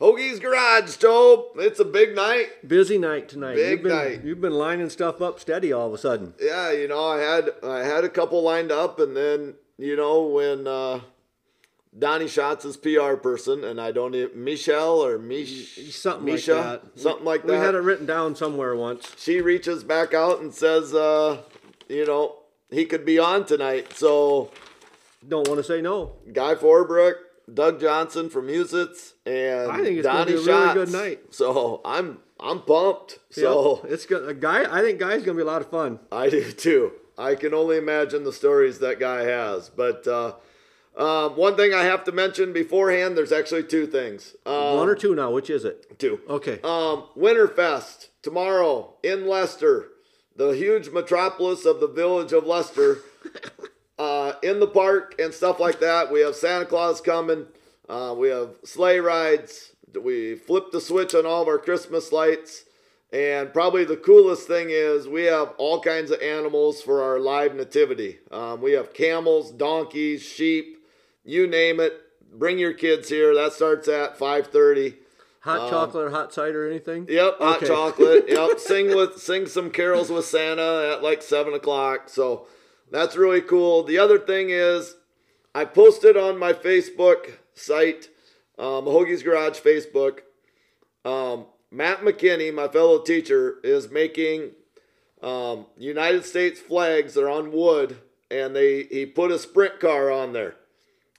Hoagie's Garage, Joe. It's a big night. Busy night tonight. Big you've been, night. You've been lining stuff up steady all of a sudden. Yeah, you know, I had I had a couple lined up, and then you know when uh, Donny Schatz is PR person, and I don't even Michelle or Mish Something Misha, like that. something like We that. had it written down somewhere once. she reaches back out and says, uh, you know, he could be on tonight. So Don't want to say no. Guy Forbrook, Doug Johnson from Musits, and I think it's gonna be a really good night. So I'm I'm pumped. So Yep. it's good. A guy. I think guy's gonna be a lot of fun. I do too. I can only imagine the stories that guy has. But uh, um, one thing I have to mention beforehand, there's actually two things. Um, One or two now. Which is it? two. Okay. Um, Winterfest tomorrow in Lester, the huge metropolis of the village of Lester. Uh, in the park and stuff like that. We have Santa Claus coming. Uh, we have sleigh rides. We flip the switch on all of our Christmas lights. And probably the coolest thing is we have all kinds of animals for our live nativity. Um, we have camels, donkeys, sheep, you name it. Bring your kids here. That starts at 5:30. hot chocolate or hot cider or anything? Yep, hot Okay. chocolate. Yep, sing with sing some carols with Santa at like seven o'clock. So that's really cool. The other thing is, I posted on my Facebook site, um, Hoagie's Garage Facebook. Um, Matt McKinney, my fellow teacher, is making um, United States flags. They're on wood, and they he put a sprint car on there.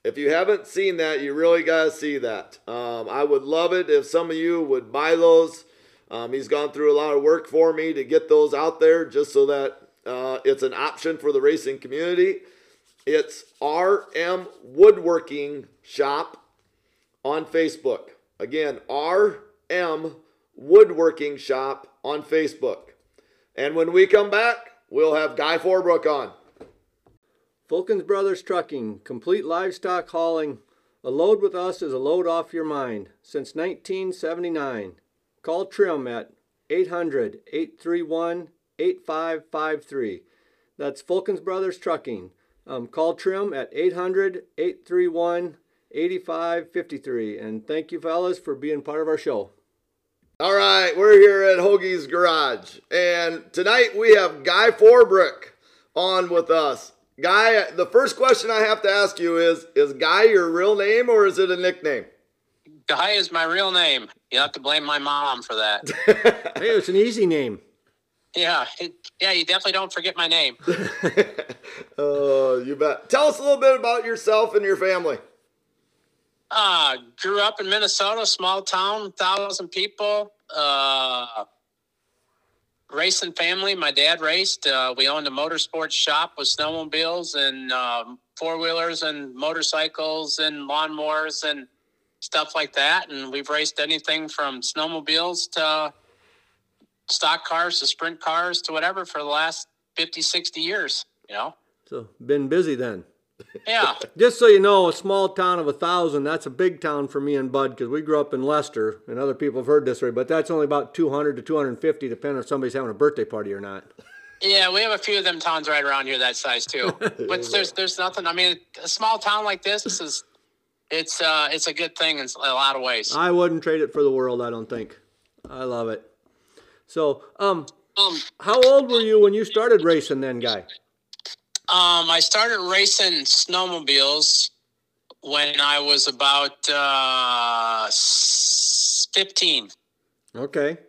If you haven't seen that, you really got to see that. Um, I would love it if some of you would buy those. Um, he's gone through a lot of work for me to get those out there just so that uh, it's an option for the racing community. It's RM Woodworking Shop on Facebook. Again, RM Woodworking Shop on Facebook. And when we come back, we'll have Guy Forbrook on. Fulkins Brothers Trucking, complete livestock hauling. A load with us is a load off your mind. Since 1979. Call Trim at 800 831 8553. That's Fulkins Brothers Trucking. Um, call Trim at 800 831 8553. And thank you, fellas, for being part of our show. All right, we're here at Hoagie's Garage, and tonight we have Guy Forbrook on with us. Guy, the first question I have to ask you is: Is Guy your real name or is it a nickname? Guy is my real name. You have to blame my mom for that. Hey, it's an easy name. Yeah, yeah. You definitely don't forget my name. Oh, you bet. Tell us a little bit about yourself and your family. Uh, grew up in Minnesota, small town, thousand people. Uh, racing family. My dad raced. Uh, we owned a motorsports shop with snowmobiles and um, four wheelers and motorcycles and lawnmowers and stuff like that. And we've raced anything from snowmobiles to stock cars to sprint cars to whatever for the last 50, 60 years. You know? So, been busy then. Yeah. Just so you know, a small town of a thousand, that's a big town for me and Bud because we grew up in Lester, and other people have heard this story, but that's only about 200 to 250, depending if somebody's having a birthday party or not. Yeah, we have a few of them towns right around here that size too. But there's there's nothing. I mean, a small town like this is it's uh it's a good thing in a lot of ways. I wouldn't trade it for the world, I don't think. I love it. So, um, Um, how old were you when you started racing then, guy? um, I started racing snowmobiles when I was about uh, fifteen, Okay.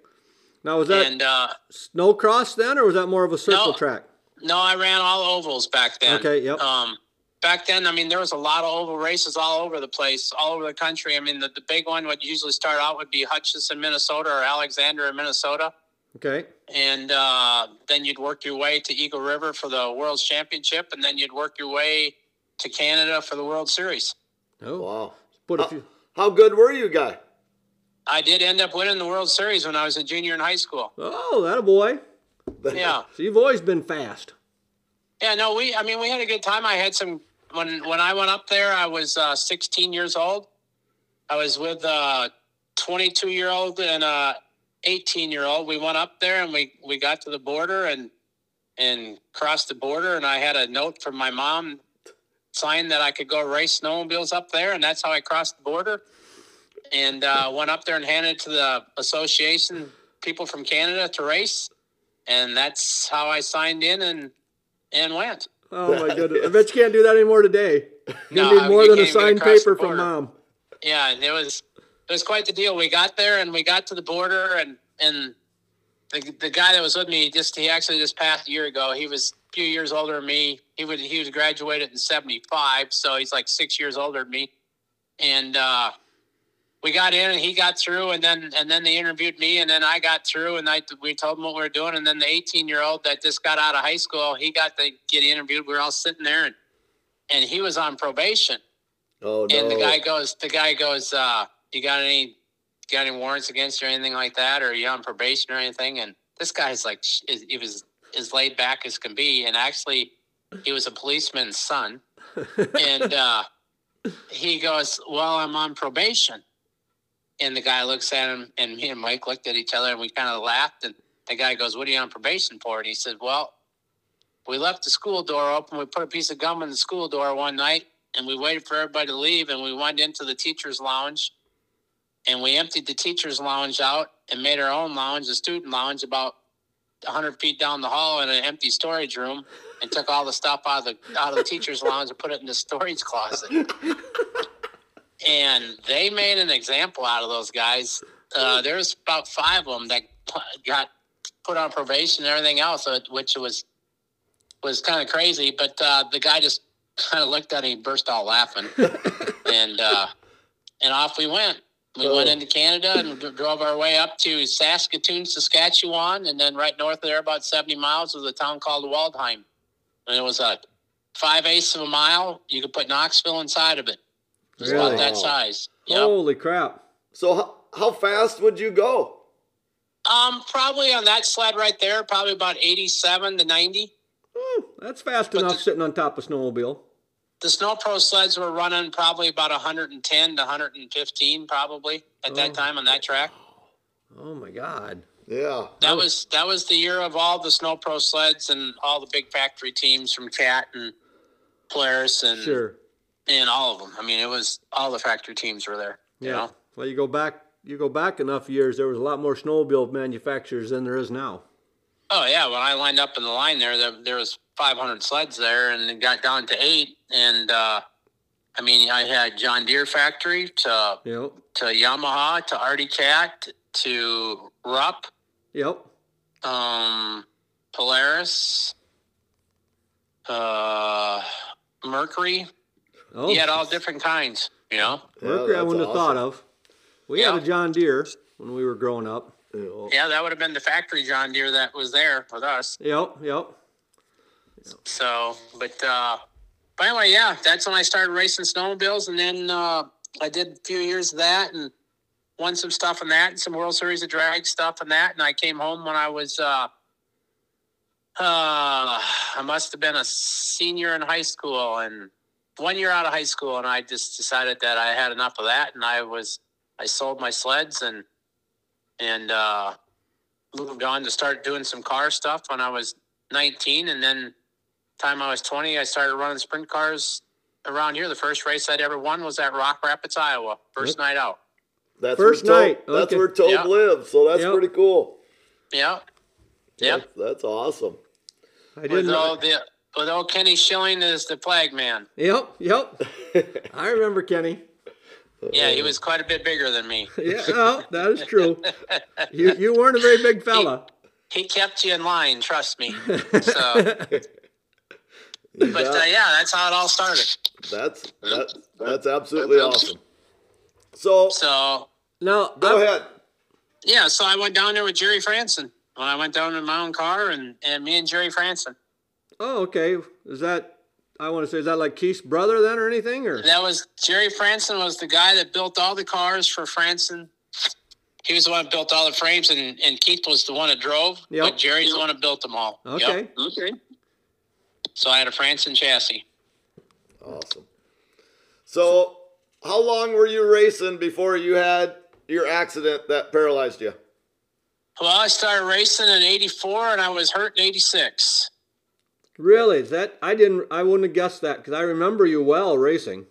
Now, was that and uh, snow cross then, or was that more of a circle No. track? no, I ran all ovals back then. Okay, yep. Um, back then, I mean, there was a lot of oval races all over the place, all over the country. I mean, the, the big one would usually start out would be Hutchinson, Minnesota, or Alexandria Minnesota. Okay. and uh, then you'd work your way to Eagle River for the World Championship, and then you'd work your way to Canada for the World Series. Oh, Wow. put a How, few. how good were you, Guy? I did end up winning the World Series when I was a junior in high school. Oh, that a boy. Yeah, So you've always been fast. yeah. No, we. I mean, we had a good time. I had some when when I went up there. I was uh, 16 years old. I was with a 22 year old and a 18 year old. We went up there and we we got to the border and and crossed the border. And I had a note from my mom signed that I could go race snowmobiles up there, and that's how I crossed the border. and uh, went up there and handed it to the association people from Canada to race, and that's how I signed in and and went. Oh my goodness! I bet you can't do that anymore today. You No, need more you than a signed paper from mom. Yeah, and it was it was quite the deal. We got there and we got to the border and and the the guy that was with me just he actually just passed a year ago. He was a few years older than me. He would he was graduated in seventy five, so he's like six years older than me. And uh, we got in and he got through and then and then they interviewed me and then I got through and I we told them what we were doing and then the eighteen year old that just got out of high school he got to get interviewed. We were all sitting there and and he was on probation. Oh no. And the guy goes, the guy goes, uh, you got any, got any warrants against you or anything like that, or are you on probation or anything? And this guy's like, is- he was as laid back as can be, and actually, he was a policeman's son, and uh, he goes, well, I'm on probation, and the guy looks at him, and me and Mike looked at each other, and we kind of laughed, and the guy goes, what are you on probation for? And he said, well. We left the school door open. We put a piece of gum in the school door one night, and we waited for everybody to leave and we went into the teachers lounge and we emptied the teachers lounge out and made our own lounge a student lounge about 100 feet down the hall in an empty storage room and took all the stuff out of the out of the teachers lounge and put it in the storage closet. And they made an example out of those guys. Uh, there's about five of them that got put on probation and everything else uh, which was was kind of crazy but uh, the guy just kind of looked at me and burst out laughing. And uh, and off we went. We went into Canada and d- drove our way up to Saskatoon, Saskatchewan, and then right north of there, about seventy miles, was a town called Waldheim, and it was a five eighths of a mile. You could put Knoxville inside of it. It was Really? about that size. Yep. Holy crap! So how, how fast would you go? Um, probably on that sled right there, probably about eighty-seven to ninety. Oh, that's fast But enough the- sitting on top of a snowmobile. The Snow Pro sleds were running probably about 110 to 115, probably at Oh. that time on that track. Oh my god! Yeah. That was that was the year of all the Snow Pro sleds and all the big factory teams from Cat and Polaris and Sure. and all of them. I mean, it was all the factory teams were there. You Yeah. know? Well, you go back. You go back enough years. There was a lot more snowmobile manufacturers than there is now. Oh yeah, when I lined up in the line there, there, there was 500 sleds there, and it got down to eight. And uh, I mean, I had John Deere factory to Yep. to Yamaha to Arctic Cat to Rupp, Yep. um, Polaris, uh, Mercury. Oh, You had all different kinds. You know. Yeah, Mercury, I wouldn't have thought of. We had a John Deere when we were growing up. Yeah, that would have been the factory John Deere that was there with us. Yep. Yep. So, but uh, but anyway, yeah, that's when I started racing snowmobiles, and then uh, I did a few years of that and won some stuff in that, and some World Series of Drag stuff in that. And I came home when I was uh, uh, I must have been a senior in high school, and one year out of high school, and I just decided that I had enough of that, and I was I sold my sleds and and uh, moved on to start doing some car stuff when I was 19, and then time I was 20, I started running sprint cars around here. The first race I'd ever won was at Rock Rapids, Iowa. First night out. That's First where Tobe- night, That's okay. where Tobe Yeah. lives, so that's Yep. pretty cool. Yeah. Yep. That's, that's awesome. I didn't. old, the, with old Kenny Schilling as the flag man. Yep. Yep. I remember Kenny. Yeah, he was quite a bit bigger than me. Yeah. No, that is true. You you weren't a very big fella. He kept you in line, trust me. So, You but uh, yeah, that's how it all started. that's that, that's absolutely awesome. So So, Now go I- ahead. yeah, so I went down there with Jerry Franson. When I went down in my own car, and, and me and Jerry Franson. Oh, okay. Is that? I want to say, is that like Keith's brother then, or anything, or? That was Jerry Franson was the guy that built all the cars for Franson. He was the one that built all the frames, and, and Keith was the one that drove. Yep. But Jerry's the one that built them all. Yep. Okay. Okay. So I had a Franson chassis. Awesome. So how long were you racing before you had your accident that paralyzed you? Well, I started racing in '84, and I was hurt in '86. Really? That? I didn't. I wouldn't have guessed that because I remember you well racing.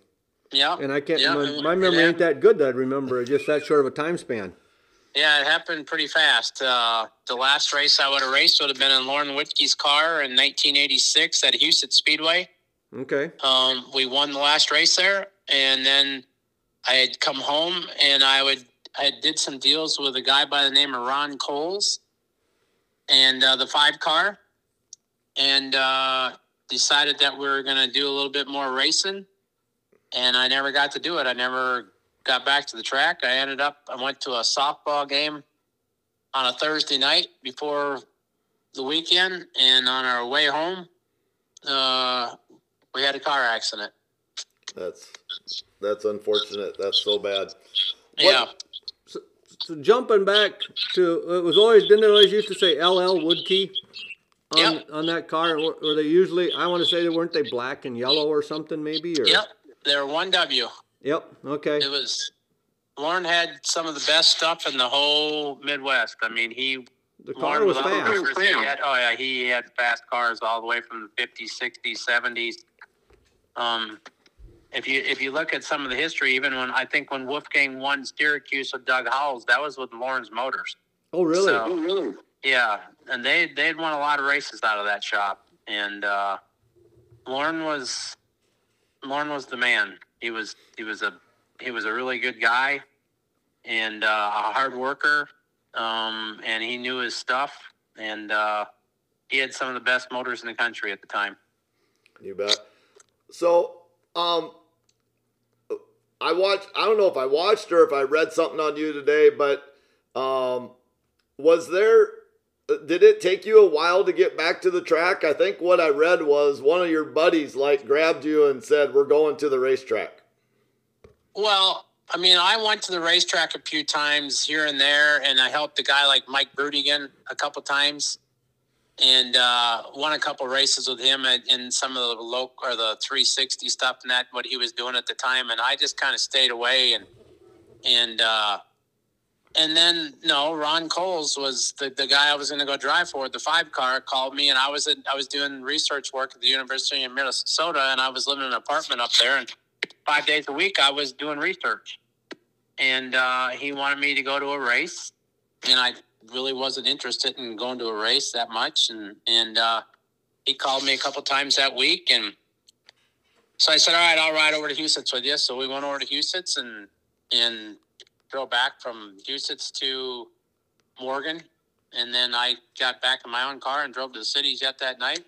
Yeah. And I can't. yeah, my, my memory ain't that good that I remember just that short of a time span. Yeah, it happened pretty fast. Uh, the last race I would have raced would have been in Lauren Whitkey's car in 1986 at Huset's Speedway. Okay. Um, we won the last race there, and then I had come home and I would I did some deals with a guy by the name of Ron Coles and uh, the five car, and uh, decided that we were going to do a little bit more racing. And I never got to do it. I never got back to the track. I ended up I went to a softball game on a Thursday night before the weekend, and on our way home, uh, we had a car accident. That's that's unfortunate. That's so bad. Yeah. So jumping back to it was always didn't they always used to say LL Woodkey on Yep. on that car or, or they usually I want to say they weren't they black and yellow or something maybe or Yep. They're one W. Yep. Okay. It was Lauren had some of the best stuff in the whole Midwest. I mean, he The car Lauren was all fast. He had- oh yeah, he had fast cars all the way from the fifties, sixties, seventies. Um, if you if you look at some of the history, even when I think when Wolfgang won Syracuse with Doug Howells, that was with Lauren's Motors. Oh really? So- really? Yeah, and they they'd won a lot of races out of that shop, and uh, Lauren was Lauren was the man. He was he was a he was a really good guy, and uh, a hard worker, um, and he knew his stuff, and uh, he had some of the best motors in the country at the time. You bet. So, um, I watched. I don't know if I watched or if I read something on you today, but um, was there? Did it take you a while to get back to the track? I think what I read was one of your buddies like grabbed you and said, "We're going to the racetrack." Well, I mean, I went to the racetrack a few times here and there, and I helped a guy like Mike Brudigan a couple times, and uh, won a couple races with him in some of the local or the 360 stuff and that what he was doing at the time, and I just kind of stayed away and and uh, and then no, Ron Coles was the, the guy I was going to go drive for. The five car called me, and I was I was doing research work at the University of Minnesota, and I was living in an apartment up there, and five days a week I was doing research. And uh, he wanted me to go to a race, and I really wasn't interested in going to a race that much. And and uh, he called me a couple times that week, and so I said, "All right, I'll ride over to Huset's with you." So we went over to Huset's and and drove back from Huset's to Morgan, and then I got back in my own car and drove to the cities yet that night,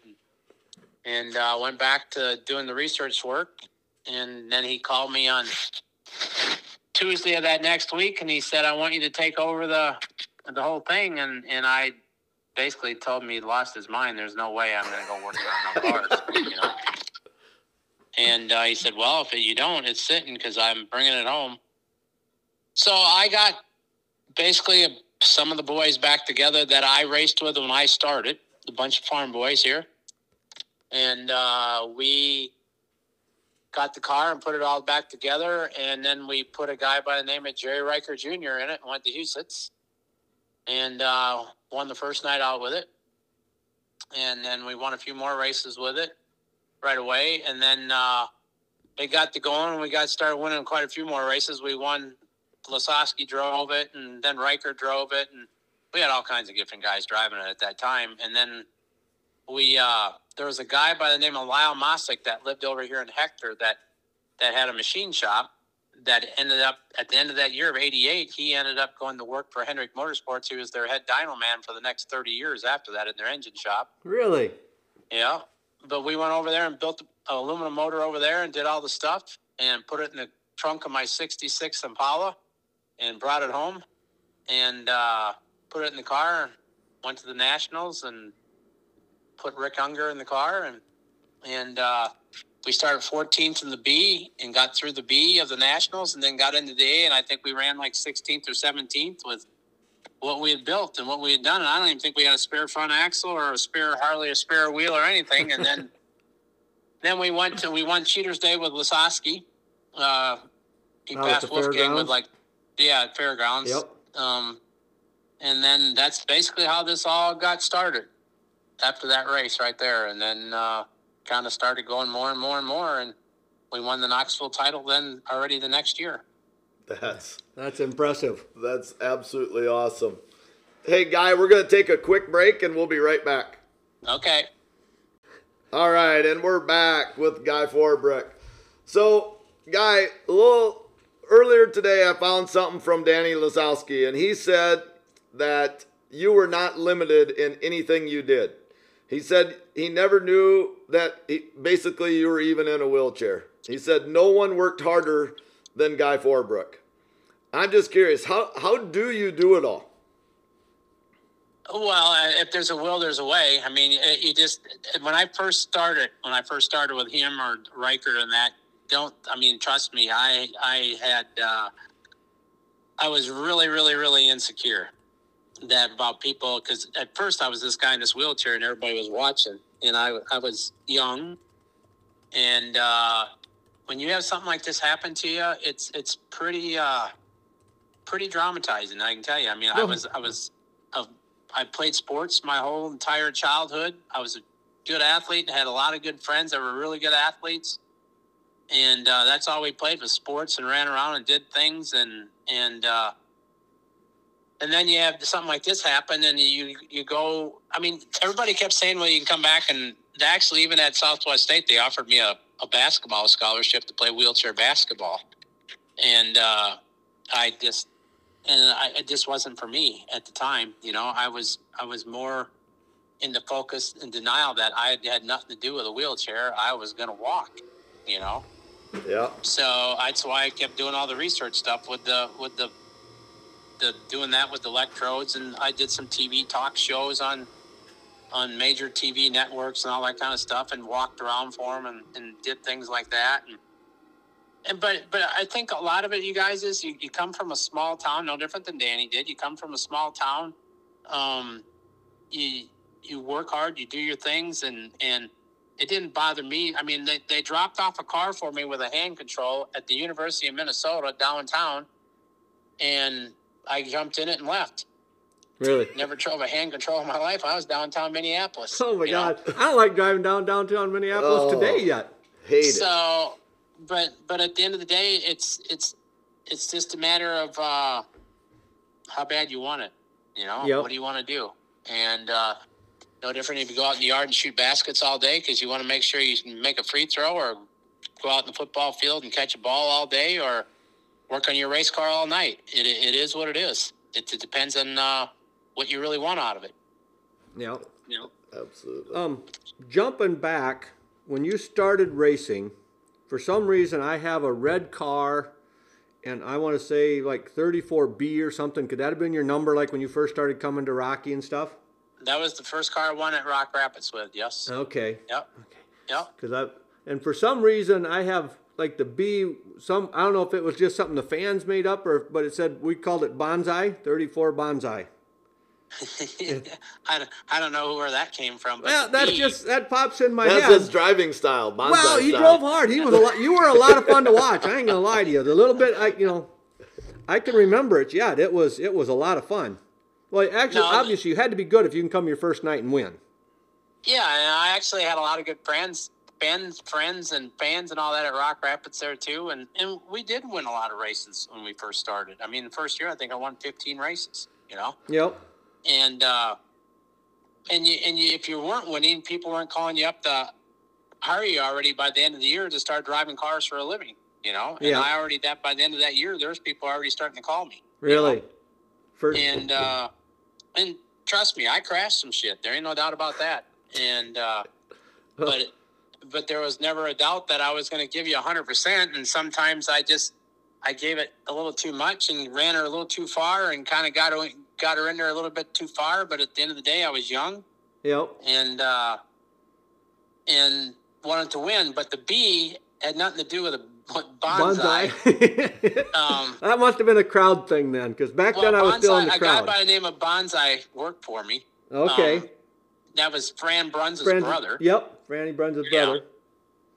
and, uh, went back to doing the research work. And then he called me on Tuesday of that next week, and he said, "I want you to take over the the whole thing." And and I basically told him he lost his mind. There's no way I'm going to go work on cars, you know. And uh, he said, "Well, if you don't, it's sitting because I'm bringing it home." So I got basically some of the boys back together that I raced with when I started, a bunch of farm boys here, and uh, we got the car and put it all back together. And then we put a guy by the name of Jerry Richert Jr. in it and went to Huset's and uh, won the first night out with it. And then we won a few more races with it right away. And then uh, it got to going and we got started winning quite a few more races. We won, Lasoski drove it and then Richert drove it. And we had all kinds of different guys driving it at that time. And then we uh, there was a guy by the name of Lyle Mossick that lived over here in Hector that that had a machine shop that ended up at the end of that year of 88 he ended up going to work for Hendrick Motorsports he was their head dyno man for the next 30 years after that in their engine shop Really? yeah but we went over there and built an aluminum motor over there and did all the stuff and put it in the trunk of my 66 Impala and brought it home and uh, put it in the car and went to the Nationals and put Rick Ungar in the car and and uh, we started 14th in the B and got through the B of the Nationals and then got into the A and I think we ran like 16th or 17th with what we had built and what we had done. And I don't even think we had a spare front axle or a spare hardly a spare wheel or anything. And then then we went to we won Cheaters Day with Lasoski. Uh, he Oh, passed Wolfgang with like yeah at fairgrounds. Yep. Um, and then that's basically how this all got started after that race right there. And then uh, kind of started going more and more and more. And we won the Knoxville title then already the next year. That's That's impressive. that's absolutely awesome. Hey, guy, we're gonna take a quick break and we'll be right back. Okay. All right, and we're back with Guy Forbrook. So, Guy, a little earlier today, I found something from Danny Lasoski, and he said that you were not limited in anything you did. He said he never knew that he, basically you were even in a wheelchair. He said no one worked harder than Guy Forbrook. I'm just curious, how, how do you do it all? Well, uh, if there's a will, there's a way. I mean, you just when I first started, when I first started with him or Richert and that, don't. I mean, trust me, I I had uh, I was really, really, really insecure that about people because at first I was this guy in this wheelchair and everybody was watching, and I I was young, and uh, when you have something like this happen to you, it's it's pretty uh, pretty dramatizing. I can tell you. I mean, I was I was a I played sports my whole entire childhood. I was a good athlete and had a lot of good friends that were really good athletes. And uh, that's all we played was sports and ran around and did things and and uh, and then you have something like this happen and you you go. I mean, everybody kept saying, "Well, you can come back." And actually, even at Southwest State, they offered me a, a basketball scholarship to play wheelchair basketball, and uh, I just and I, it just wasn't for me at the time. You know, I was I was more into focus and denial that I had nothing to do with a wheelchair. I was going to walk. You know, Yeah. so that's why I kept doing all the research stuff with the with the the doing that with electrodes, and I did some TV talk shows on on major TV networks and all that kind of stuff, and walked around for them and, and did things like that. And, and but but I think a lot of it, you guys, is you, you come from a small town, no different than Danny did. You come from a small town. Um, you you work hard, you do your things, and and it didn't bother me. I mean, they, they dropped off a car for me with a hand control at the University of Minnesota downtown, and I jumped in it and left. Really? Never drove a hand control in my life. I was downtown Minneapolis. Oh my you know? God! I don't like driving down downtown Minneapolis Oh. today yet. Hate it. So, but but at the end of the day, it's it's it's just a matter of uh, how bad you want it. You know, Yep. what do you want to do? And uh, no different if you go out in the yard and shoot baskets all day because you want to make sure you make a free throw, or go out in the football field and catch a ball all day, or work on your race car all night. It it is what it is. It, it depends on uh, what you really want out of it. Yeah. You know. Absolutely. Um, jumping back, when you started racing, for some reason I have a red car, and I want to say like 34B or something. Could that have been your number, like when you first started coming to Rocky and stuff? That was the first car I won at Rock Rapids with. Yes. Okay. Yep. Okay. Yep. Because I and for some reason I have like the B. Some I don't know if it was just something the fans made up or but it said we called it bonsai 34 bonsai. I, don't, I don't know where that came from. But Well, that's B- just that pops in my That's head. That's his driving style. Bonsai Well, he style. drove hard. He was a lot. You were a lot of fun to watch. I ain't gonna lie to you. The little bit, I you know, I can remember it. Yeah, it was it was a lot of fun. Well, actually, No, obviously, you had to be good if you can come your first night and win. Yeah, and I actually had a lot of good friends, fans, friends, and fans, and all that at Rock Rapids there too. And and we did win a lot of races when we first started. I mean, the first year I think I won 15 races. You know, Yep. and uh, and you and you, if you weren't winning, people weren't calling you up to hire you already by the end of the year to start driving cars for a living. You know, and Yeah. I already that by the end of that year, there's people already starting to call me. you Really. know? For and uh, and trust me, I crashed some shit. There ain't no doubt about that. And uh, but but there was never a doubt that I was going to give you hundred percent. And sometimes I just I gave it a little too much and ran her a little too far and kind of got her got her in there a little bit too far. But at the end of the day, I was young yep. and uh, and wanted to win. But the B had nothing to do with a bonsai. Bonsai. Um, that must have been a crowd thing then, because back well, then I was still in Bonsai, the a guy by the name of Bonsai worked for me. Okay. Um, that was Fran Bruns' brother. Yep. Franny Bruns' Yeah. brother.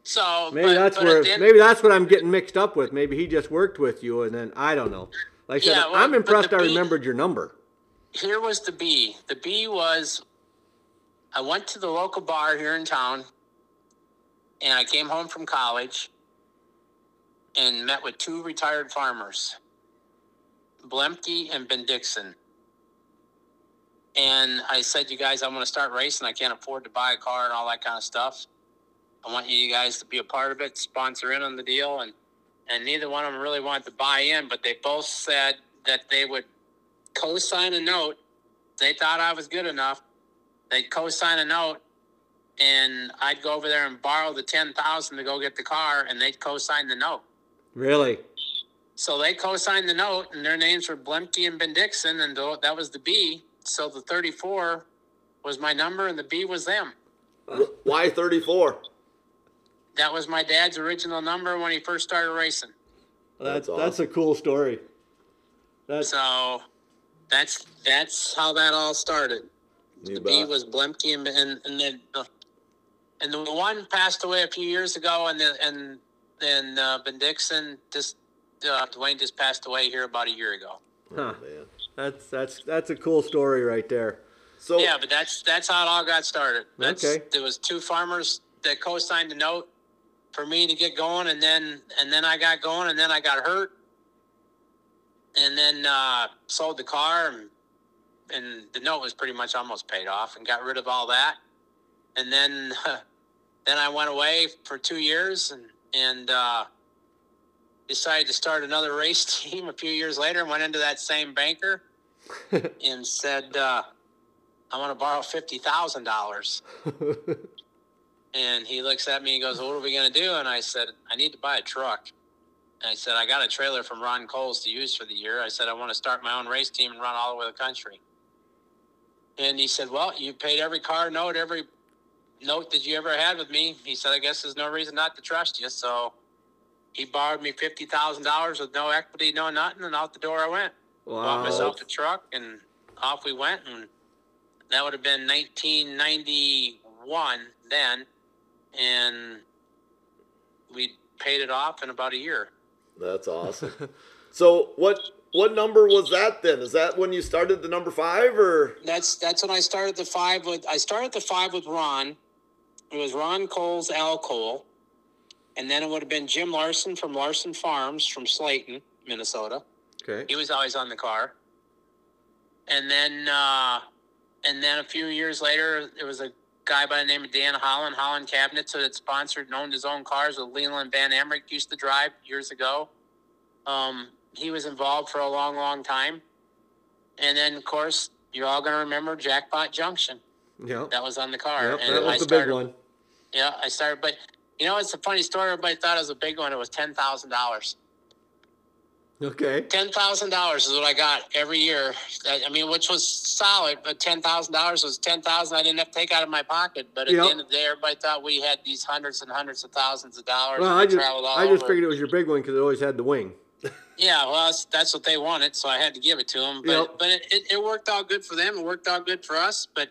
So Maybe but, that's but where end- maybe that's what I'm getting mixed up with. Maybe he just worked with you, and then I don't know. Like I said, Yeah, well, I'm impressed. I B- remembered your number. here was the B. The B was I went to the local bar here in town, and I came home from college, and met with two retired farmers, Blemke and Ben Dixon. And I said, "You guys, I'm going to start racing. I can't afford to buy a car and all that kind of stuff. I want you guys to be a part of it, sponsor in on the deal." And and neither one of them really wanted to buy in, but they both said that they would co-sign a note. They thought I was good enough. They'd co-sign a note, and I'd go over there and borrow the ten thousand to go get the car, and they'd co-sign the note. Really? So they co-signed the note, and their names were Blemke and Ben Dixon, and that was the B. So the thirty-four was my number, and the B was them. Why 34? That was my dad's original number when he first started racing. That's That's that's a cool story. That's So that's that's how that all started. You the B was Blemke, and, and and then the, and the one passed away a few years ago, and then and then uh, Ben Dixon just uh, Dwayne just passed away here about a year ago. huh. Oh, Man. That's that's that's a cool story right there. So Yeah, but that's that's how it all got started. That's, Okay. There was two farmers that co-signed a note for me to get going, and then and then I got going, and then I got hurt, and then uh, sold the car, and and the note was pretty much almost paid off, and got rid of all that, and then then I went away for two years, and and uh, decided to start another race team a few years later, and went into that same banker, and said. Uh, I want to borrow fifty thousand dollars. And he looks at me and goes, "What are we going to do?" And I said, "I need to buy a truck." And I said, "I got a trailer from Ron Coles to use for the year." I said, "I want to start my own race team and run all over the country." And he said, "Well, you paid every car note, every note that you ever had with me." He said, "I guess there's no reason not to trust you." So he borrowed me fifty thousand dollars with no equity, no nothing, and out the door I went bought myself a truck and off we went and that would have been 1991 then and we paid it off in about a year that's awesome. so what what number was that then? Is that when you started the number five or that's that's when i started the five with i started the five with ron it was ron cole's al cole and then it would have been jim larson from larson farms from slayton minnesota Okay. He was always on the car. And then, uh, and then a few years later, there was a guy by the name of Dan Holland, Holland Cabinets, that had sponsored and owned his own cars with Leland Van Emmerich used to drive years ago. Um, he was involved for a long, long time. And then, of course, you're all going to remember Jackpot Junction. Yep. That was on the car. Yep, and that I was the started, big one. Yeah, I started, but you know, it's a funny story. Everybody thought it was a big one. It was ten thousand dollars. Okay. Ten thousand dollars is what I got every year. I mean, which was solid, but ten thousand dollars was ten thousand I didn't have to take out of my pocket. But at Yep. the end of the day, everybody thought we had these hundreds and hundreds of thousands of dollars. Well, I just I just over. figured it was your big one because it always had the wing. Yeah, well, that's, that's what they wanted, so I had to give it to them. But Yep. but it, it, it worked out good for them. It worked out good for us. But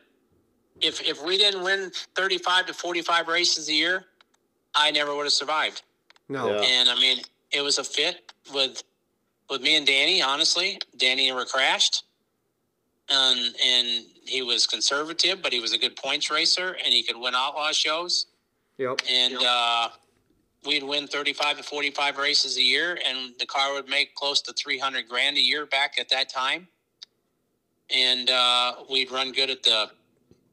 if if we didn't win thirty five to forty five races a year, I never would have survived. No. Yeah. And I mean, it was a fit with with me and Danny. Honestly, Danny were crashed, and and he was conservative, but he was a good points racer, and he could win outlaw shows. Yep. And uh, we'd win thirty five to forty five races a year, and the car would make close to three hundred grand a year back at that time. And uh, we'd run good at the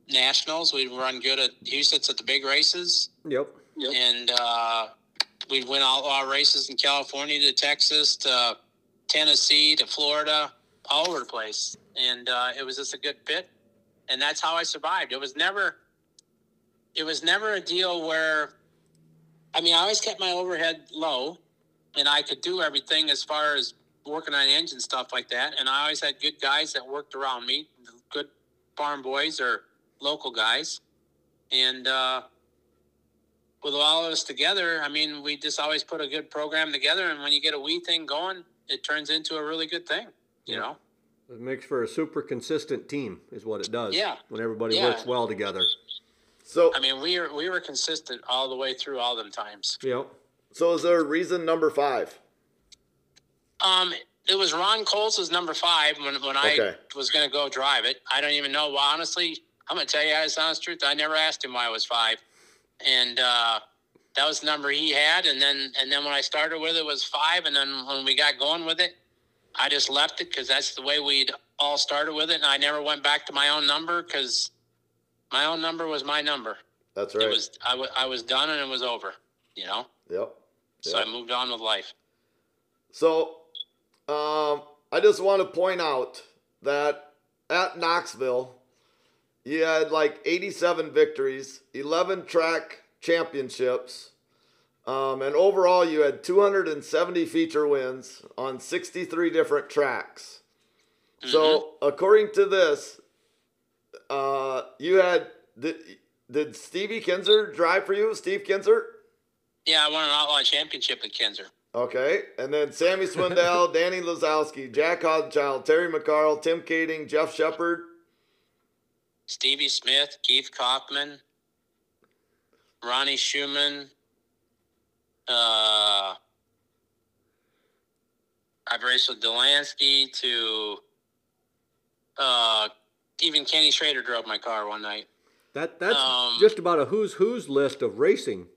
nationals. We'd run good at Huset's at the big races Yep. and uh, we'd win our races in California to Texas to Tennessee to Florida, all over the place. And uh, it was just a good fit, and that's how I survived. It was never, it was never a deal where, I mean, I always kept my overhead low, and I could do everything as far as working on engine stuff like that. And I always had good guys that worked around me, good farm boys or local guys, and. Uh, with all of us together, I mean, we just always put a good program together, and when you get a wee thing going, it turns into a really good thing. You Yeah. know? It makes for a super consistent team, is what it does. Yeah. When everybody Yeah. works well together. so I mean, we were we were consistent all the way through all them times. Yep. so is there a reason number five? Um, it was Ron Coles was number five when when I was going to go drive it. I don't even know. Well, honestly, I'm going to tell you guys the honest truth. I never asked him why I was five, and uh, that was the number he had, and then and then when I started with it was five, and then when we got going with it, I just left it because that's the way we'd all started with it, and I never went back to my own number because my own number was my number. That's right. It was I I was done and it was over, you know. Yep. So I moved on with life. So, um, I just want to point out that at Knoxville, you had like 87 victories, 11 track championships, um, and overall you had 270 feature wins on 63 different tracks. So, according to this, uh, you had did, did Stevie Kinser drive for you? Steve Kinser? Yeah, I won an outlaw championship with Kinser. Okay, and then Sammy Swindell, Danny Lasoski, Jack Hodchild, Terry McCarl, Tim Kaeding, Jeff Shepard. Stevie Smith, Keith Kauffman, Ronnie Shuman. Uh, I've raced with Delansky to uh, even Kenny Schrader drove my car one night. That that's Um, just about a who's who's list of racing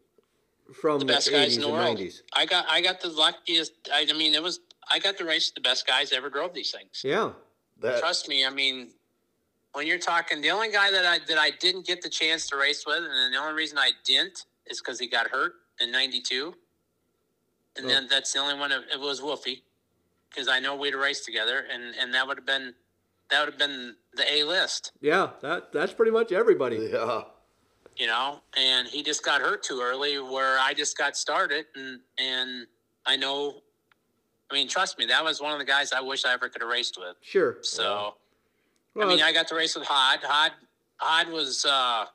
from The the, best guys 80s in the and world. 90s. I got I got the luckiest. I, I mean, it was I got to race the best guys ever drove these things. Yeah. That Trust me, I mean, when you're talking, the only guy that I that I didn't get the chance to race with, and then the only reason I didn't is because he got hurt in '92, and Oh. then that's the only one. It it was Wolfie, because I know we'd raced together, and and that would have been that would have been the A list, Yeah, that that's pretty much everybody. yeah, you know. And he just got hurt too early, where I just got started, and and I know. I mean, trust me, that was one of the guys I wish I ever could have raced with. Sure. So. Well, I mean, I got to race with Hod. Hod, Hod was uh,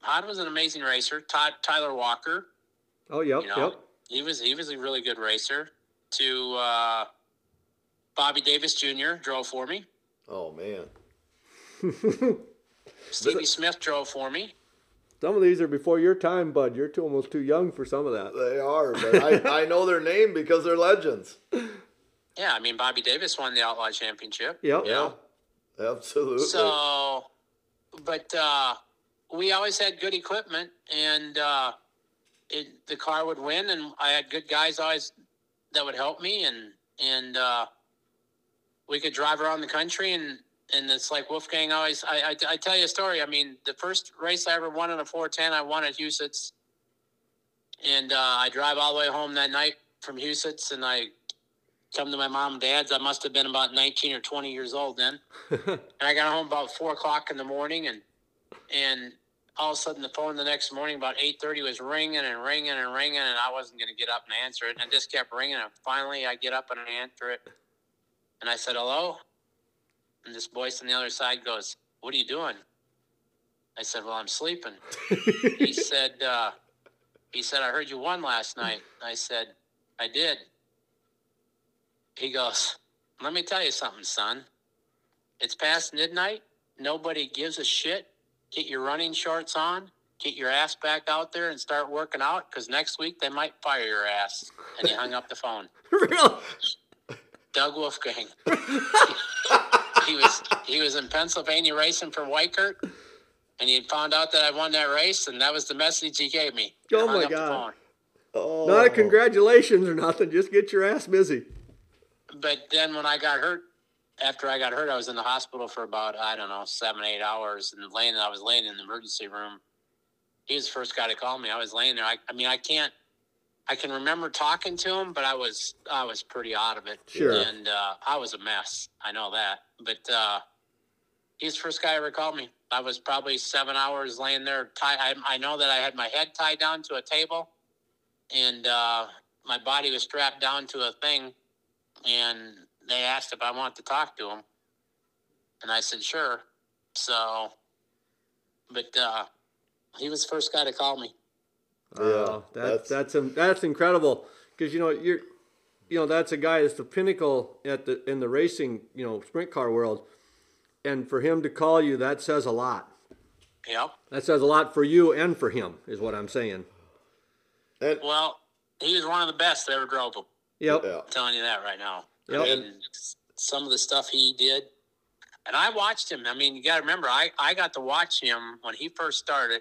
Hod was an amazing racer. Todd Tyler Walker, oh, yep, you know, yep. he was he was a really good racer. To uh, Bobby Davis Jr. drove for me. oh man, Stevie Smith drove for me. Some of these are before your time, bud. You're too, almost too young for some of that. they are. But I, I know their name because they're legends. Yeah, I mean Bobby Davis won the Outlaw Championship. Yep. Yeah, absolutely. So, but uh, we always had good equipment, and uh, it, the car would win, and I had good guys always that would help me, and and uh, we could drive around the country, and and it's like Wolfgang always. I, I I tell you a story. I mean, the first race I ever won in a 410, I won at Huset's, and uh, I drive all the way home that night from Huset's, and I come to my mom and dad's. I must have been about 19 or 20 years old then. And I got home about four o'clock in the morning, and and all of a sudden the phone the next morning about eight thirty was ringing and ringing and ringing, and I wasn't going to get up and answer it, and it just kept ringing. And finally, I get up and I answer it, and I said hello, and this voice on the other side goes, "What are you doing?" I said, "Well, I'm sleeping." he said, uh, "He said I heard you won last night." I said, "I did." He goes, "Let me tell you something, son." It's past midnight. Nobody gives a shit. Get your running shorts on. Get your ass back out there and start working out because next week they might fire your ass. And he hung up the phone. really? Doug Wolfgang. he was he was in Pennsylvania racing for Weikert, and he had found out that I won that race, and that was the message he gave me. Oh, Hung my up the God. phone. oh, Not a congratulations or nothing. Just get your ass busy. But then when I got hurt, after I got hurt, I was in the hospital for about I don't know seven eight hours, and laying I was laying in the emergency room. He was the first guy to call me. I was laying there. I, I mean, I can't. I can remember talking to him, but I was I was pretty out of it. Sure. And uh, I was a mess. I know that. But uh, he's the first guy ever called me. I was probably seven hours laying there. Tie, I, I know that I had my head tied down to a table, and uh, my body was strapped down to a thing. And they asked if I wanted to talk to him, and I said sure. So, but uh, he was the first guy to call me. Yeah, Oh, that's- that's that's um, that's incredible because you know you're you know that's a guy that's the pinnacle at the in the racing you know sprint car world, and for him to call you that says a lot. yeah That says a lot for you and for him is what I'm saying. And Well, he was one of the best that ever drove them. Yep. yeah, I'm telling you that right now. Yep. I mean, some of the stuff he did, and I watched him. I mean, you got to remember, I, I got to watch him when he first started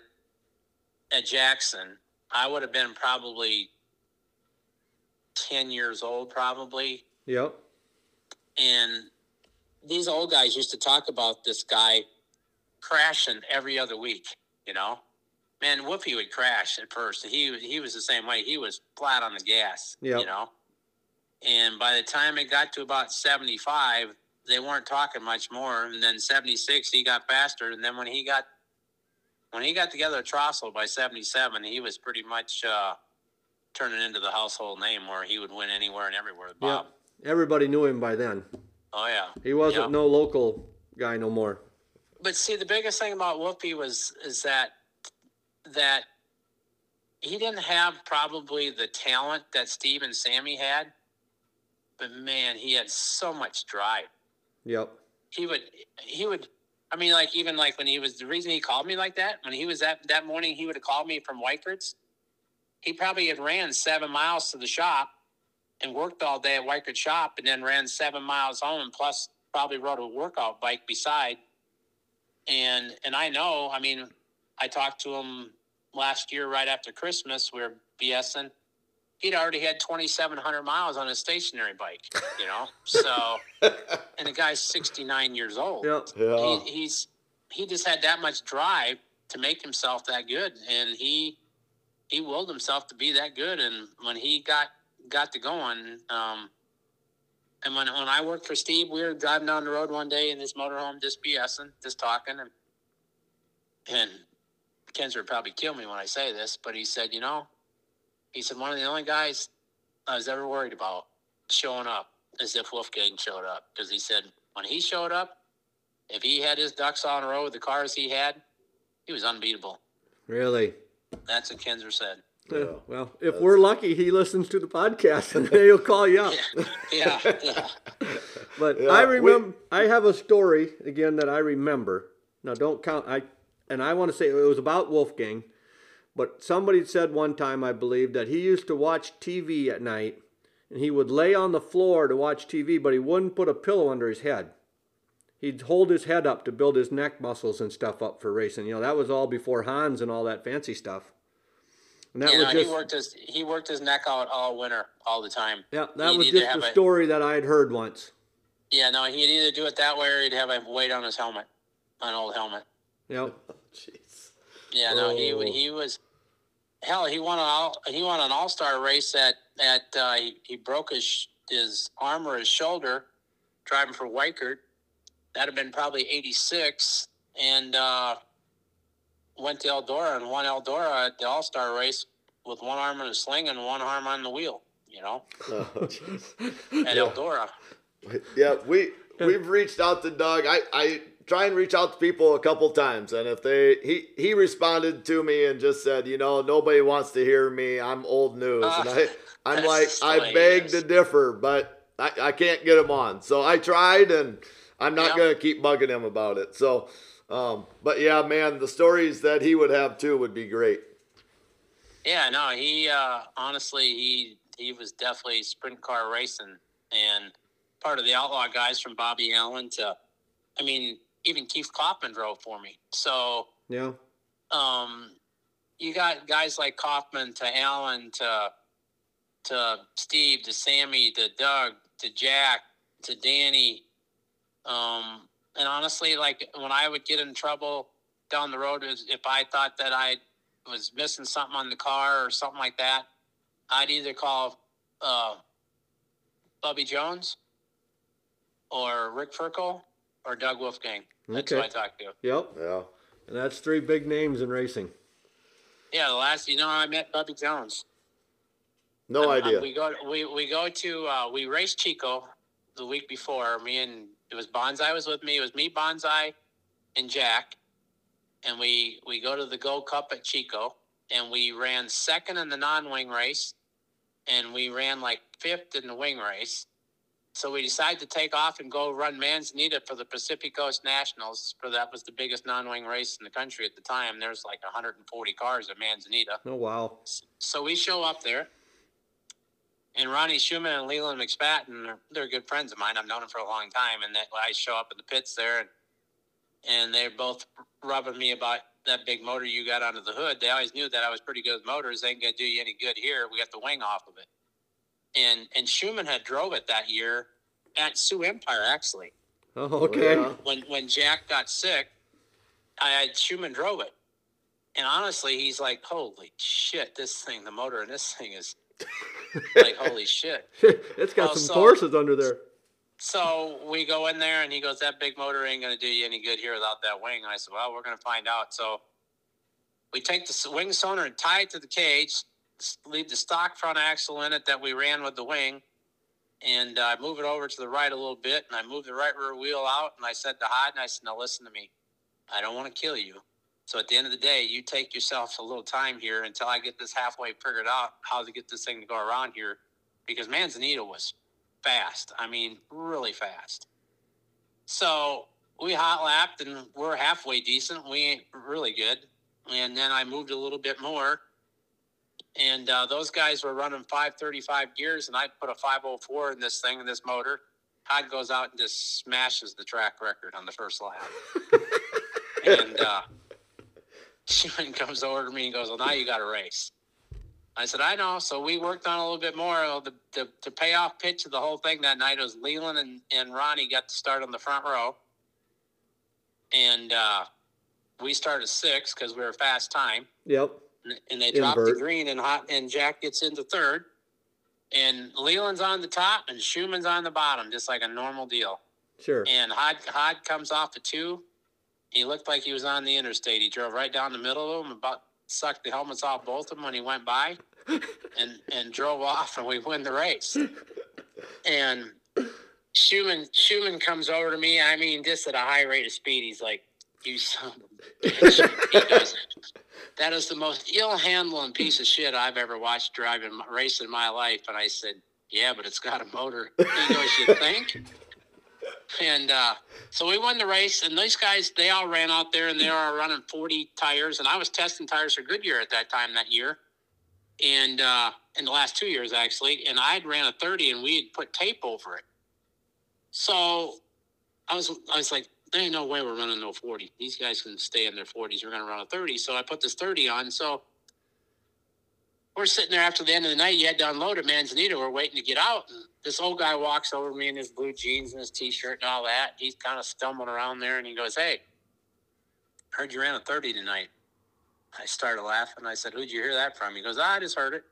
at Jackson. I would have been probably ten years old, probably. Yep. And these old guys used to talk about this guy crashing every other week. You know, man, Whoopi would crash at first. He he was the same way. He was flat on the gas. Yep. You know, and by the time it got to about seventy five, they weren't talking much more. And then seventy six, he got faster. And then when he got when he got together at Trostle by seventy seven, he was pretty much uh, turning into the household name where he would win anywhere and everywhere Bob. Yep. Everybody knew him by then. Oh yeah. He wasn't Yep. no local guy no more. But see, the biggest thing about Whoopi was is that that he didn't have probably the talent that Steve and Sammy had, but man, he had so much drive. Yep. He would he would. I mean, like even like when he was the reason he called me like that when he was that that morning he would have called me from Weikert's. He probably had ran seven miles to the shop and worked all day at Weikert shop, and then ran seven miles home, plus probably rode a workout bike beside and and I know, I mean, I talked to him last year right after Christmas. We were BSing. He'd already had 2,700 miles on his stationary bike, you know. So, and the guy's 69 years old. Yep. Yeah. He, he's he just had that much drive to make himself that good, and he he willed himself to be that good. And when he got got to going, um, and when when I worked for Steve, we were driving down the road one day in this motorhome, just BSing, just talking, and and Kinser would probably kill me when I say this, but he said, you know, he said one of the only guys I was ever worried about showing up is if Wolfgang showed up, because he said when he showed up, if he had his ducks on a row with the cars he had, he was unbeatable. Really. That's what Kinser said. Yeah. Well, if we're lucky, he listens to the podcast and he'll call you up. Yeah, yeah. But Yeah, I we- remember. I have a story again that I remember. Now, don't count. I and I want to say it was about Wolfgang, but somebody said one time, I believe, that he used to watch TV at night, and he would lay on the floor to watch TV, but he wouldn't put a pillow under his head. He'd hold his head up to build his neck muscles and stuff up for racing. You know, that was all before Hans and all that fancy stuff. And that you was just he worked his he worked his neck out all winter, all the time. yeah, that he'd was just have a a- story that I had heard once. Yeah, no, he'd either do it that way or he'd have a weight on his helmet, an old helmet. Yep. Jeez. Yeah, no, he Oh. he was hell. He won an all he won an all star race at at uh, he, he broke his his arm or his shoulder driving for Weikert. That'd have been probably eighty six, and uh, went to Eldora and won Eldora at the all star race with one arm in a sling and one arm on the wheel. You know, Oh, jeez. at Yeah. Eldora. Yeah, we we've reached out to Doug. I, I try and reach out to people a couple times, and if they he he responded to me and just said, you know, nobody wants to hear me. I'm old news, and I I'm like I beg to differ, but I, I can't get him on. So I tried, and I'm not Yeah. gonna keep bugging him about it. So, um, but yeah, man, the stories that he would have too would be great. Yeah, no, he uh, honestly he he was definitely sprint car racing and part of the outlaw guys from Bobby Allen to, I mean, even Keith Kauffman drove for me. So Yeah. um, you got guys like Kauffman to Allen to to Steve to Sammy to Doug to Jack to Danny. Um, and honestly, like when I would get in trouble down the road, is if I thought that I was missing something on the car or something like that, I'd either call uh, Bubby Jones or Rick Ferkel or Doug Wolfgang. That's who Okay. I talked to. Yep. Yeah. And that's three big names in racing. Yeah, the last you know I met Bubby Jones. No Uh, idea. we go we we go to uh, we raced Chico the week before. Me and it was Bonsai was with me. It was me, Bonsai, and Jack, and we we go to the Gold Cup at Chico, and we ran second in the non-wing race, and we ran like fifth in the wing race. So we decided to take off and go run Manzanita for the Pacific Coast Nationals. For that was the biggest non-wing race in the country at the time. There's like 140 cars at Manzanita. Oh wow. So we show up there, and Ronnie Shuman and Leland McSpadden, they're, they're good friends of mine. I've known them for a long time, and that I show up in the pits there, and and they're both rubbing me about that big motor you got under the hood. They always knew that I was pretty good with motors. They ain't gonna do you any good here. We got the wing off of it. And and Shuman had drove it that year at Sioux Empire actually. Oh, okay. Yeah. When when Jack got sick, I had Shuman drove it. And honestly, he's like, Holy shit, this thing, the motor in this thing is like holy shit. it's got Well, some so- forces under there. So we go in there, and he goes, "That big motor ain't gonna do you any good here without that wing." And I said, "Well, we're gonna find out." So we take the wing sonar and tie it to the cage, s- leave the stock front axle in it that we ran with the wing, and I move it over to the right a little bit, and I move the right rear wheel out, and I said to Hyde, and I said, "Now listen to me. I don't want to kill you. So at the end of the day, you take yourself a little time here until I get this halfway figured out how to get this thing to go around here, because Manzanita was fast. I mean, really fast. So we hot lapped and we're halfway decent. We ain't really good. And then I moved a little bit more. And uh, those guys were running 535 gears, and I put a 504 in this thing, in this motor. Todd goes out and just smashes the track record on the first lap. and uh, Shuman comes over to me and goes, Well, now you got to race. I said, I know. So we worked on a little bit more. The, the, the payoff pitch of the whole thing that night was Leland and, and Ronnie got to start on the front row. And uh, we started six because we were fast time. Yep. And- they dropped the green, and hot and Jack gets into third. And Leland's on the top, and Shuman's on the bottom, just like a normal deal. Sure. And Hod, Hod comes off the two. He looked like he was on the interstate. He drove right down the middle of them, about sucked the helmets off both of them when he went by, and and drove off, and we win the race. And Shuman Shuman comes over to me. I mean, just at a high rate of speed. He's like, "You son of a bitch." He goes, "That is the most ill-handling piece of shit I've ever watched driving race in my life." And I said, "Yeah, but it's got a motor." He goes, "You think?" And uh, so we won the race, and these guys, they all ran out there and they were running 40 tires. And I was testing tires for Goodyear at that time that year. And uh, in the last two years, actually. And I'd ran a 30 and we had put tape over it. So I was, I was like, there ain't no way we're running no 40. These guys can stay in their 40s. We're going to run a 30. So I put this 30 on. So we're sitting there after the end of the night. You had to unload at Manzanita. We're waiting to get out. And this old guy walks over me in his blue jeans and his t-shirt and all that. He's kind of stumbling around there, and he goes, "Hey, heard you ran a 30 tonight." I started laughing. I said, "Who'd you hear that from?" He goes, "I just heard it."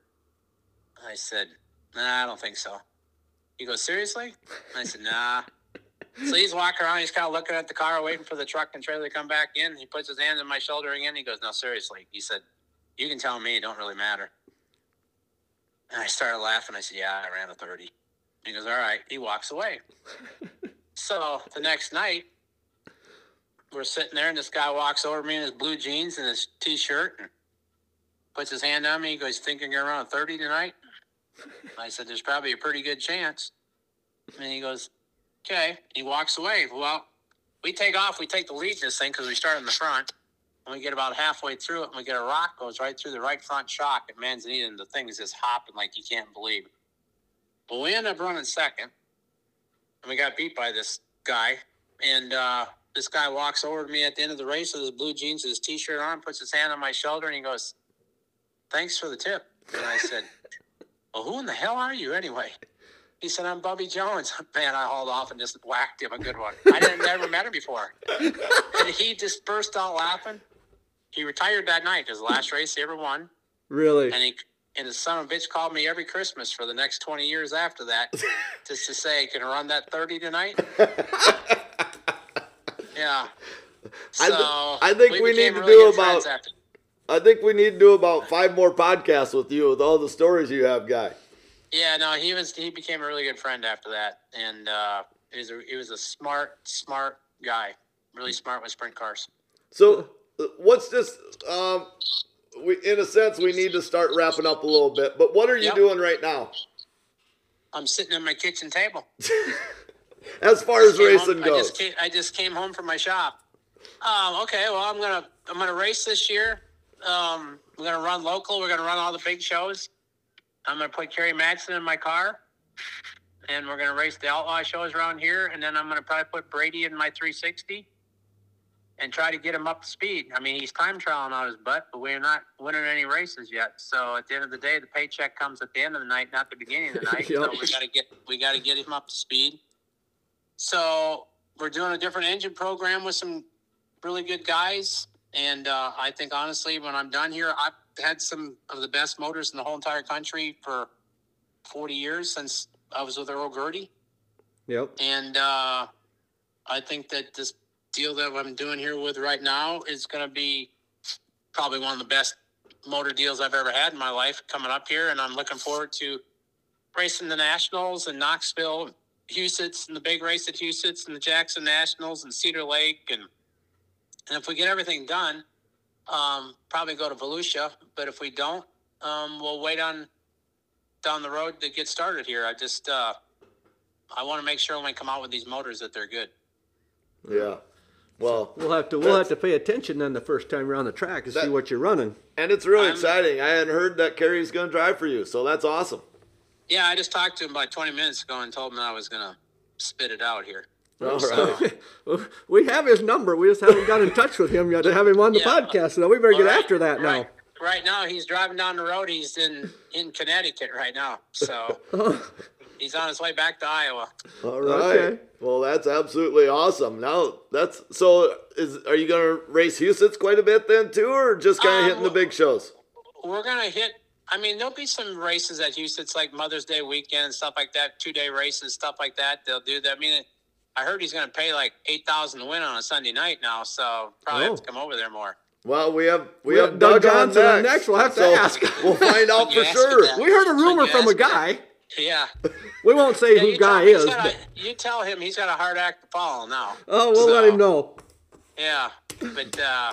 I said, "Nah, I don't think so." He goes, "Seriously?" I said, "Nah." So he's walking around. He's kind of looking at the car, waiting for the truck and trailer to come back in. He puts his hand on my shoulder again. He goes, "No, seriously." He said, "You can tell me. It don't really matter." And I started laughing. I said, Yeah, I ran a 30. He goes, All right. He walks away. so the next night, we're sitting there, and this guy walks over me in his blue jeans and his t shirt and puts his hand on me. He goes, "Thinking you're going to run a 30 tonight? I said, There's probably a pretty good chance. And he goes, Okay. He walks away. Well, we take off. We take the lead in this thing because we start in the front. And we get about halfway through it, and we get a rock goes right through the right front shock at Manzanita, and the thing is just hopping like you can't believe. But we end up running second, and we got beat by this guy. And uh, this guy walks over to me at the end of the race with his blue jeans, and his t-shirt on, puts his hand on my shoulder, and he goes, "Thanks for the tip." And I said, "Well, who in the hell are you anyway?" He said, "I'm Bubby Jones." Man, I hauled off and just whacked him a good one. I didn't never met him before, and he just burst out laughing. He retired that night. His last race he ever won, Really? and he and his son of a bitch called me every Christmas for the next twenty years after that, just to say, "Can I run that thirty tonight?" yeah. So I th- I think we became need to really do about- I think we need to do about five more podcasts with you with all the stories you have, guy. Yeah, no, he was he became a really good friend after that, and uh, he was a, he was a smart smart guy, really smart with sprint cars. So, uh, what's this? Um, we, in a sense, we need to start wrapping up a little bit. But what are you Yep. doing right now, I'm sitting at my kitchen table. as far as racing home- I goes? just came, I just came home from my shop. Um, okay, well, I'm gonna I'm gonna race this year. Um, we're gonna run local. We're gonna run all the big shows. I'm gonna put Kerry Madsen in my car, and we're gonna race the outlaw shows around here. And then I'm gonna probably put Brady in my 360. and try to get him up to speed. I mean, he's time trialing out his butt, but we're not winning any races yet. So at the end of the day, the paycheck comes at the end of the night, not the beginning of the night. Yep. So we got to get we got to get him up to speed. So we're doing a different engine program with some really good guys, and uh, I think honestly, when I'm done here, I've had some of the best motors in the whole entire country for 40 years since I was with Earl Gaerte. Yep. And uh, I think that this deal that I'm doing here with right now is going to be probably one of the best motor deals I've ever had in my life coming up here. And I'm looking forward to racing the Nationals in Knoxville, Huset's, and the big race at Huset's, and the Jackson Nationals, and Cedar Lake. And, and if we get everything done, um, probably go to Volusia. But if we don't, um, we'll wait on down the road to get started here. I just, uh, I want to make sure when we come out with these motors that they're good. Yeah. Well, We'll have to we'll have to pay attention then the first time you're on the track to see what you're running. and it's really I'm- exciting. I hadn't heard that Kerry's going to drive for you, so that's awesome. Yeah, I just talked to him about 20 minutes ago and told him I was going to spit it out here. All So- right. we have his number. We just haven't got in touch with him yet to have him on the Yeah. podcast. So we better get All right, after that right, Right now, he's driving down the road. He's in, in Connecticut right now. So he's on his way back to Iowa. All right. Okay. Well, that's absolutely awesome. Now, that's so. Is are you going to race Huset's quite a bit then too, or just kind of Um, hitting the big shows? We're going to hit, I mean, there'll be some races at Huset's like Mother's Day weekend and stuff like that, two day races, stuff like that. They'll do that. I mean, I heard he's going to pay like 8000 to win on a Sunday night now. So probably have to Oh. come over there more. Well, we have we, We have have Doug Doug, on Johnson on next. next. We'll have to so ask. We'll find out for sure. we heard a rumor from a ask me guy. Yeah. We won't say Yeah, who guy tell is. but- a- you tell him he's got a hard act to follow now. oh, we'll So, let him know. Yeah, but uh,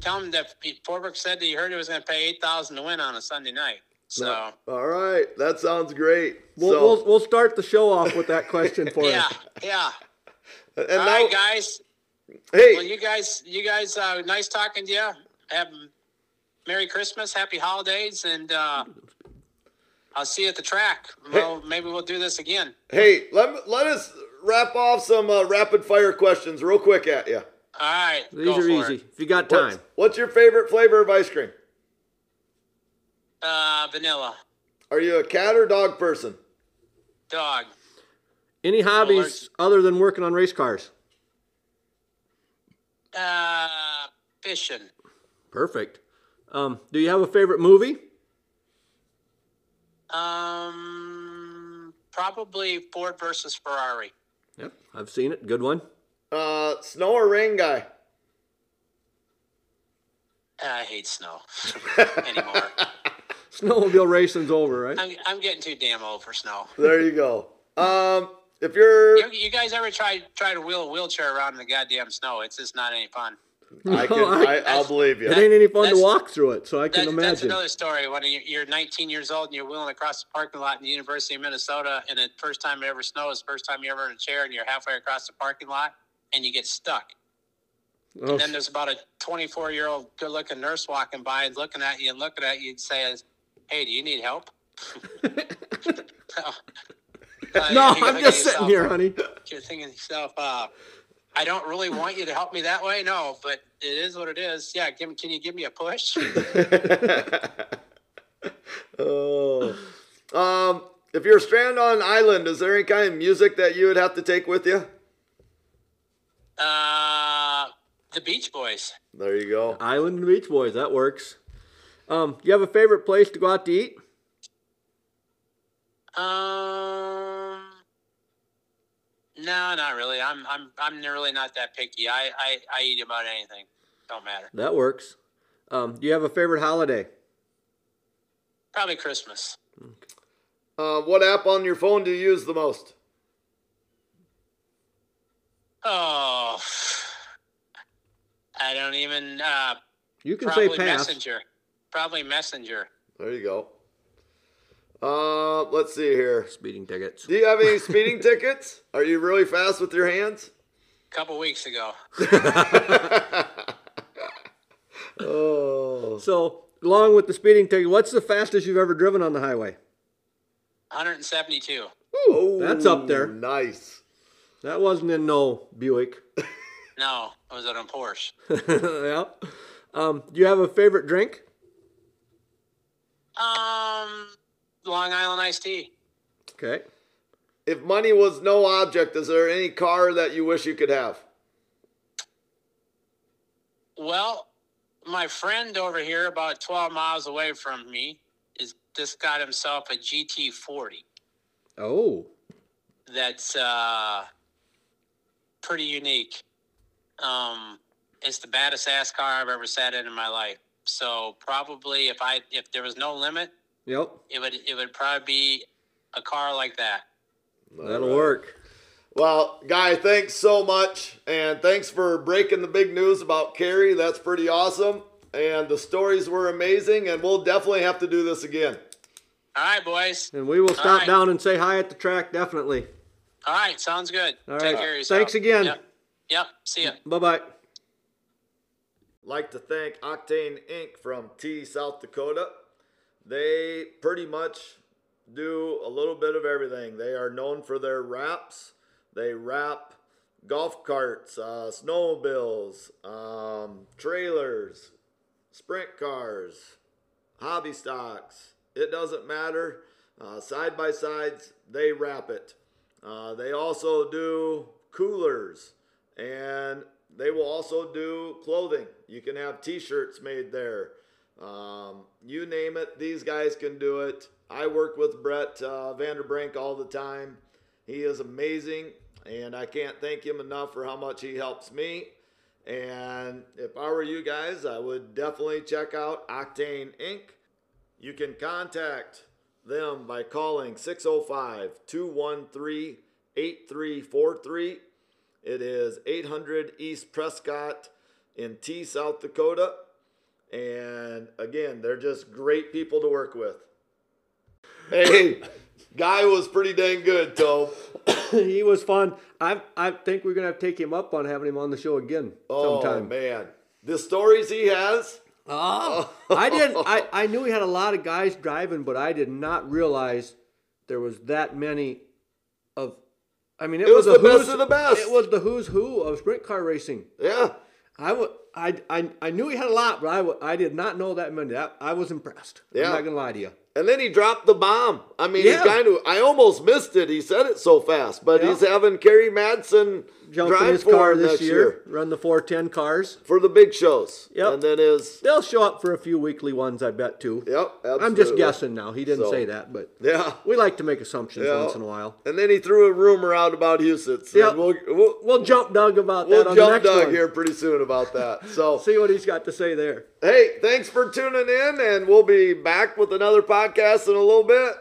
tell him that Forbrook said that he heard he was going to pay eight thousand to win on a Sunday night. So All right, that sounds great. We'll, so, we'll we'll start the show off with that question for us. yeah, him. yeah. And All now, right, guys. hey, Well, you guys, you guys, uh, nice talking to you. Have Merry Christmas, Happy Holidays, and uh, I'll see you at the track. Well, maybe we'll do this again. hey, let let us wrap off some uh, rapid fire questions real quick at you. All right, These go are for easy. it. If you got What's, time. what's your favorite flavor of ice cream? Uh, vanilla Are you a cat or dog person? dog. Any hobbies other than working on race cars? Uh, fishing. Perfect. Um, do you have a favorite movie? Um, probably Ford versus Ferrari. Yep, I've seen it. Good one. Uh, snow or rain guy? I hate snow anymore. Snowmobile racing's over, right? I'm, I'm getting too damn old for snow. There you go. Um, if you're, You, you guys ever try try to wheel a wheelchair around in the goddamn snow? It's just not any fun. I can, No, I- I, I'll believe you. It ain't any fun to walk through it, so I can That, that's imagine. another story. When you- you're 19 years old and you're wheeling across the parking lot in the University of Minnesota, and the first time it ever snows, first time you're ever in a chair, and you're halfway across the parking lot, and you get stuck. Oh, And then there's about a 24 year old good looking nurse walking by and looking at you and looking at you and says, Hey, do you need help? Uh, no, you I'm just sitting yourself- here, honey. You're thinking to yourself, uh, I don't really want you to help me that way. No, but it is what it is. Yeah, give, can you give me a push? oh. Um, if you're stranded on an island, is there any kind of music that you would have to take with you? Uh, the Beach Boys. There you go. Island and Beach Boys, that works. Um, do you have a favorite place to go out to eat? Um, no, not really. I'm I'm I'm really not that picky. I I, I eat about anything. Don't matter. That works. Um, do you have a favorite holiday? Probably Christmas. Uh, what app on your phone do you use the most? Oh, I don't even. Uh, You can probably say pass. Messenger. Probably Messenger. There you go. Uh, let's see here. Speeding tickets. Do you have any speeding tickets? Are you really fast with your hands? A couple weeks ago. Oh, So, along with the speeding ticket, what's the fastest you've ever driven on the highway? 172. Ooh, That's up there. Nice. That wasn't in no Buick. No, it was on a Porsche. yeah. Um, do you have a favorite drink? Um, Long Island iced tea. Okay. If money was no object, is there any car that you wish you could have? Well, my friend over here, about 12 miles away from me, is just got himself a GT40. Oh. That's uh, pretty unique. Um, it's the baddest ass car I've ever sat in in my life. So probably if I if there was no limit, Yep. it would it would probably be a car like that. That'll work. Well, Guy, thanks so much. And thanks for breaking the big news about Kerry. That's pretty awesome. And the stories were amazing. And we'll definitely have to do this again. All right, boys. And we will stop right. down and say hi at the track, definitely. All right, sounds good. All Take right. care of yourself. Thanks again. Yep. Yep. See ya. Bye bye. like to thank Octane Inc. from Tea, South Dakota. They pretty much do a little bit of everything. They are known for their wraps. They wrap golf carts, uh, snowmobiles, um, trailers, sprint cars, hobby stocks. It doesn't matter. Uh, side by sides, they wrap it. Uh, they also do coolers and they will also do clothing. You can have t shirts made there. Um, you name it, these guys can do it. I work with Brett uh, Vanderbrink all the time. He is amazing, and I can't thank him enough for how much he helps me. And if I were you guys, I would definitely check out Octane Inc. You can contact them by calling 605 213 8343. It is 800 East Prescott in Tea, South Dakota. And again, they're just great people to work with. Hey, guy was pretty dang good, Tobe. he was fun. I I think we're gonna have to take him up on having him on the show again Oh, sometime. man. The stories he has. Oh, I didn't. I, I knew he had a lot of guys driving, but I did not realize there was that many of. I mean, it, It was a the best who's- of the best. It was the who's who of sprint car racing. Yeah. I wa- I, I, I knew he had a lot, but I, I did not know that many. That, I was impressed. Yeah. I'm not gonna lie to you. And then he dropped the bomb. I mean, Yeah. he kind of, I almost missed it. He said it so fast, but Yeah. he's having Kerry Madsen Jump in drive his car this next year, run the 410 cars. for the big shows. Yep. And then his, They'll show up for a few weekly ones, I bet too. yep, absolutely. I'm just guessing now. He didn't So- say that, but Yeah. we like to make assumptions Yeah. once in a while. And then he threw a rumor out about Huset. So Yep. we'll, we'll, We'll jump Doug about we'll that on the jump Doug one. here pretty soon about that. So, See what he's got to say there. hey, thanks for tuning in, and we'll be back with another podcast in a little bit.